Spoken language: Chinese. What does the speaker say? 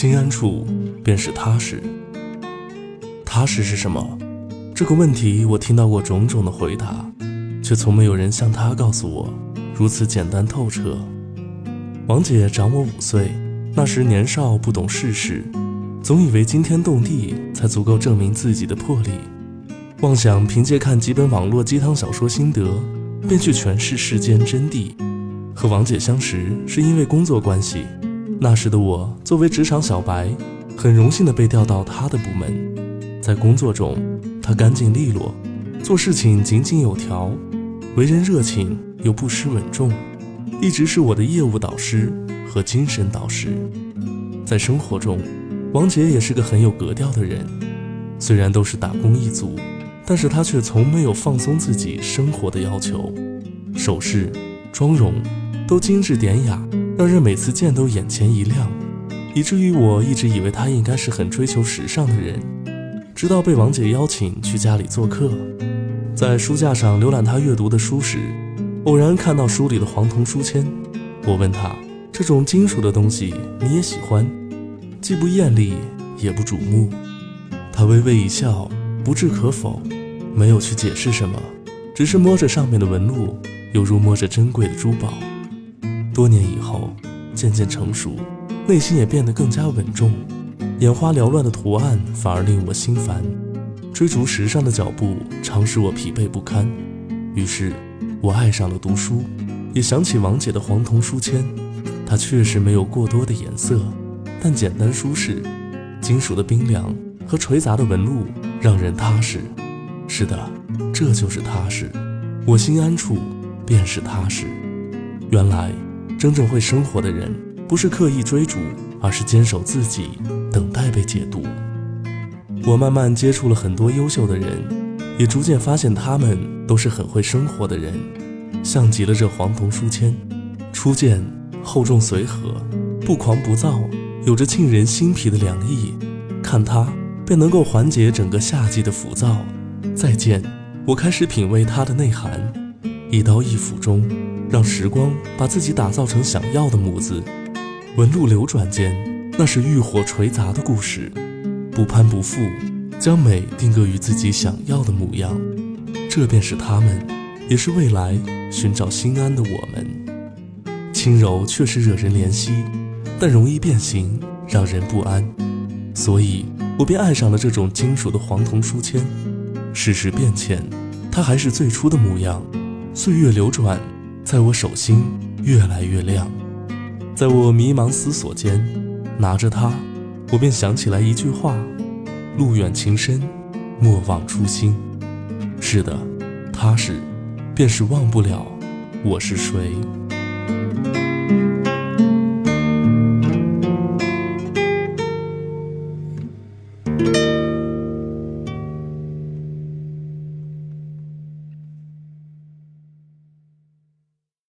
心安处，便是踏实。踏实是什么？这个问题我听到过种种的回答，却从没有人像他告诉我如此简单透彻。王姐长我五岁，那时年少不懂世事，总以为惊天动地才足够证明自己的魄力，妄想凭借看几本网络鸡汤小说心得，便去诠释世间真谛。和王姐相识是因为工作关系，那时的我作为职场小白，很荣幸的被调到他的部门。在工作中，他干净利落，做事情井井有条，为人热情又不失稳重，一直是我的业务导师和精神导师。在生活中，王姐也是个很有格调的人，虽然都是打工一族，但是他却从没有放松自己生活的要求，首饰、妆容都精致典雅，让人每次见都眼前一亮，以至于我一直以为他应该是很追求时尚的人。直到被王姐邀请去家里做客，在书架上浏览她阅读的书时，偶然看到书里的黄铜书签。我问她：“这种金属的东西你也喜欢？既不艳丽，也不瞩目。”她微微一笑，不置可否，没有去解释什么，只是摸着上面的纹路，犹如摸着珍贵的珠宝。多年以后，渐渐成熟，内心也变得更加稳重。眼花缭乱的图案反而令我心烦，追逐时尚的脚步常使我疲惫不堪。于是，我爱上了读书，也想起王姐的黄铜书签。它确实没有过多的颜色，但简单舒适，金属的冰凉和锤砸的纹路让人踏实。是的，这就是踏实。我心安处便是踏实。原来，真正会生活的人，不是刻意追逐，而是坚守自己。等待被解读。我慢慢接触了很多优秀的人，也逐渐发现他们都是很会生活的人，像极了这黄铜书签。初见厚重随和，不狂不躁，有着沁人心脾的凉意。看它便能够缓解整个夏季的浮躁。再见，我开始品味它的内涵。一刀一斧中，让时光把自己打造成想要的模子。纹路流转间。那是浴火锤砸的故事，不攀不附，将美定格于自己想要的模样，这便是他们，也是未来寻找心安的我们。轻柔确实惹人怜惜，但容易变形，让人不安，所以我便爱上了这种金属的黄铜书签。世事变迁，它还是最初的模样。岁月流转，在我手心越来越亮，在我迷茫思索间。拿着它，我便想起来一句话：“路远情深，莫忘初心。”是的，踏实，便是忘不了我是谁。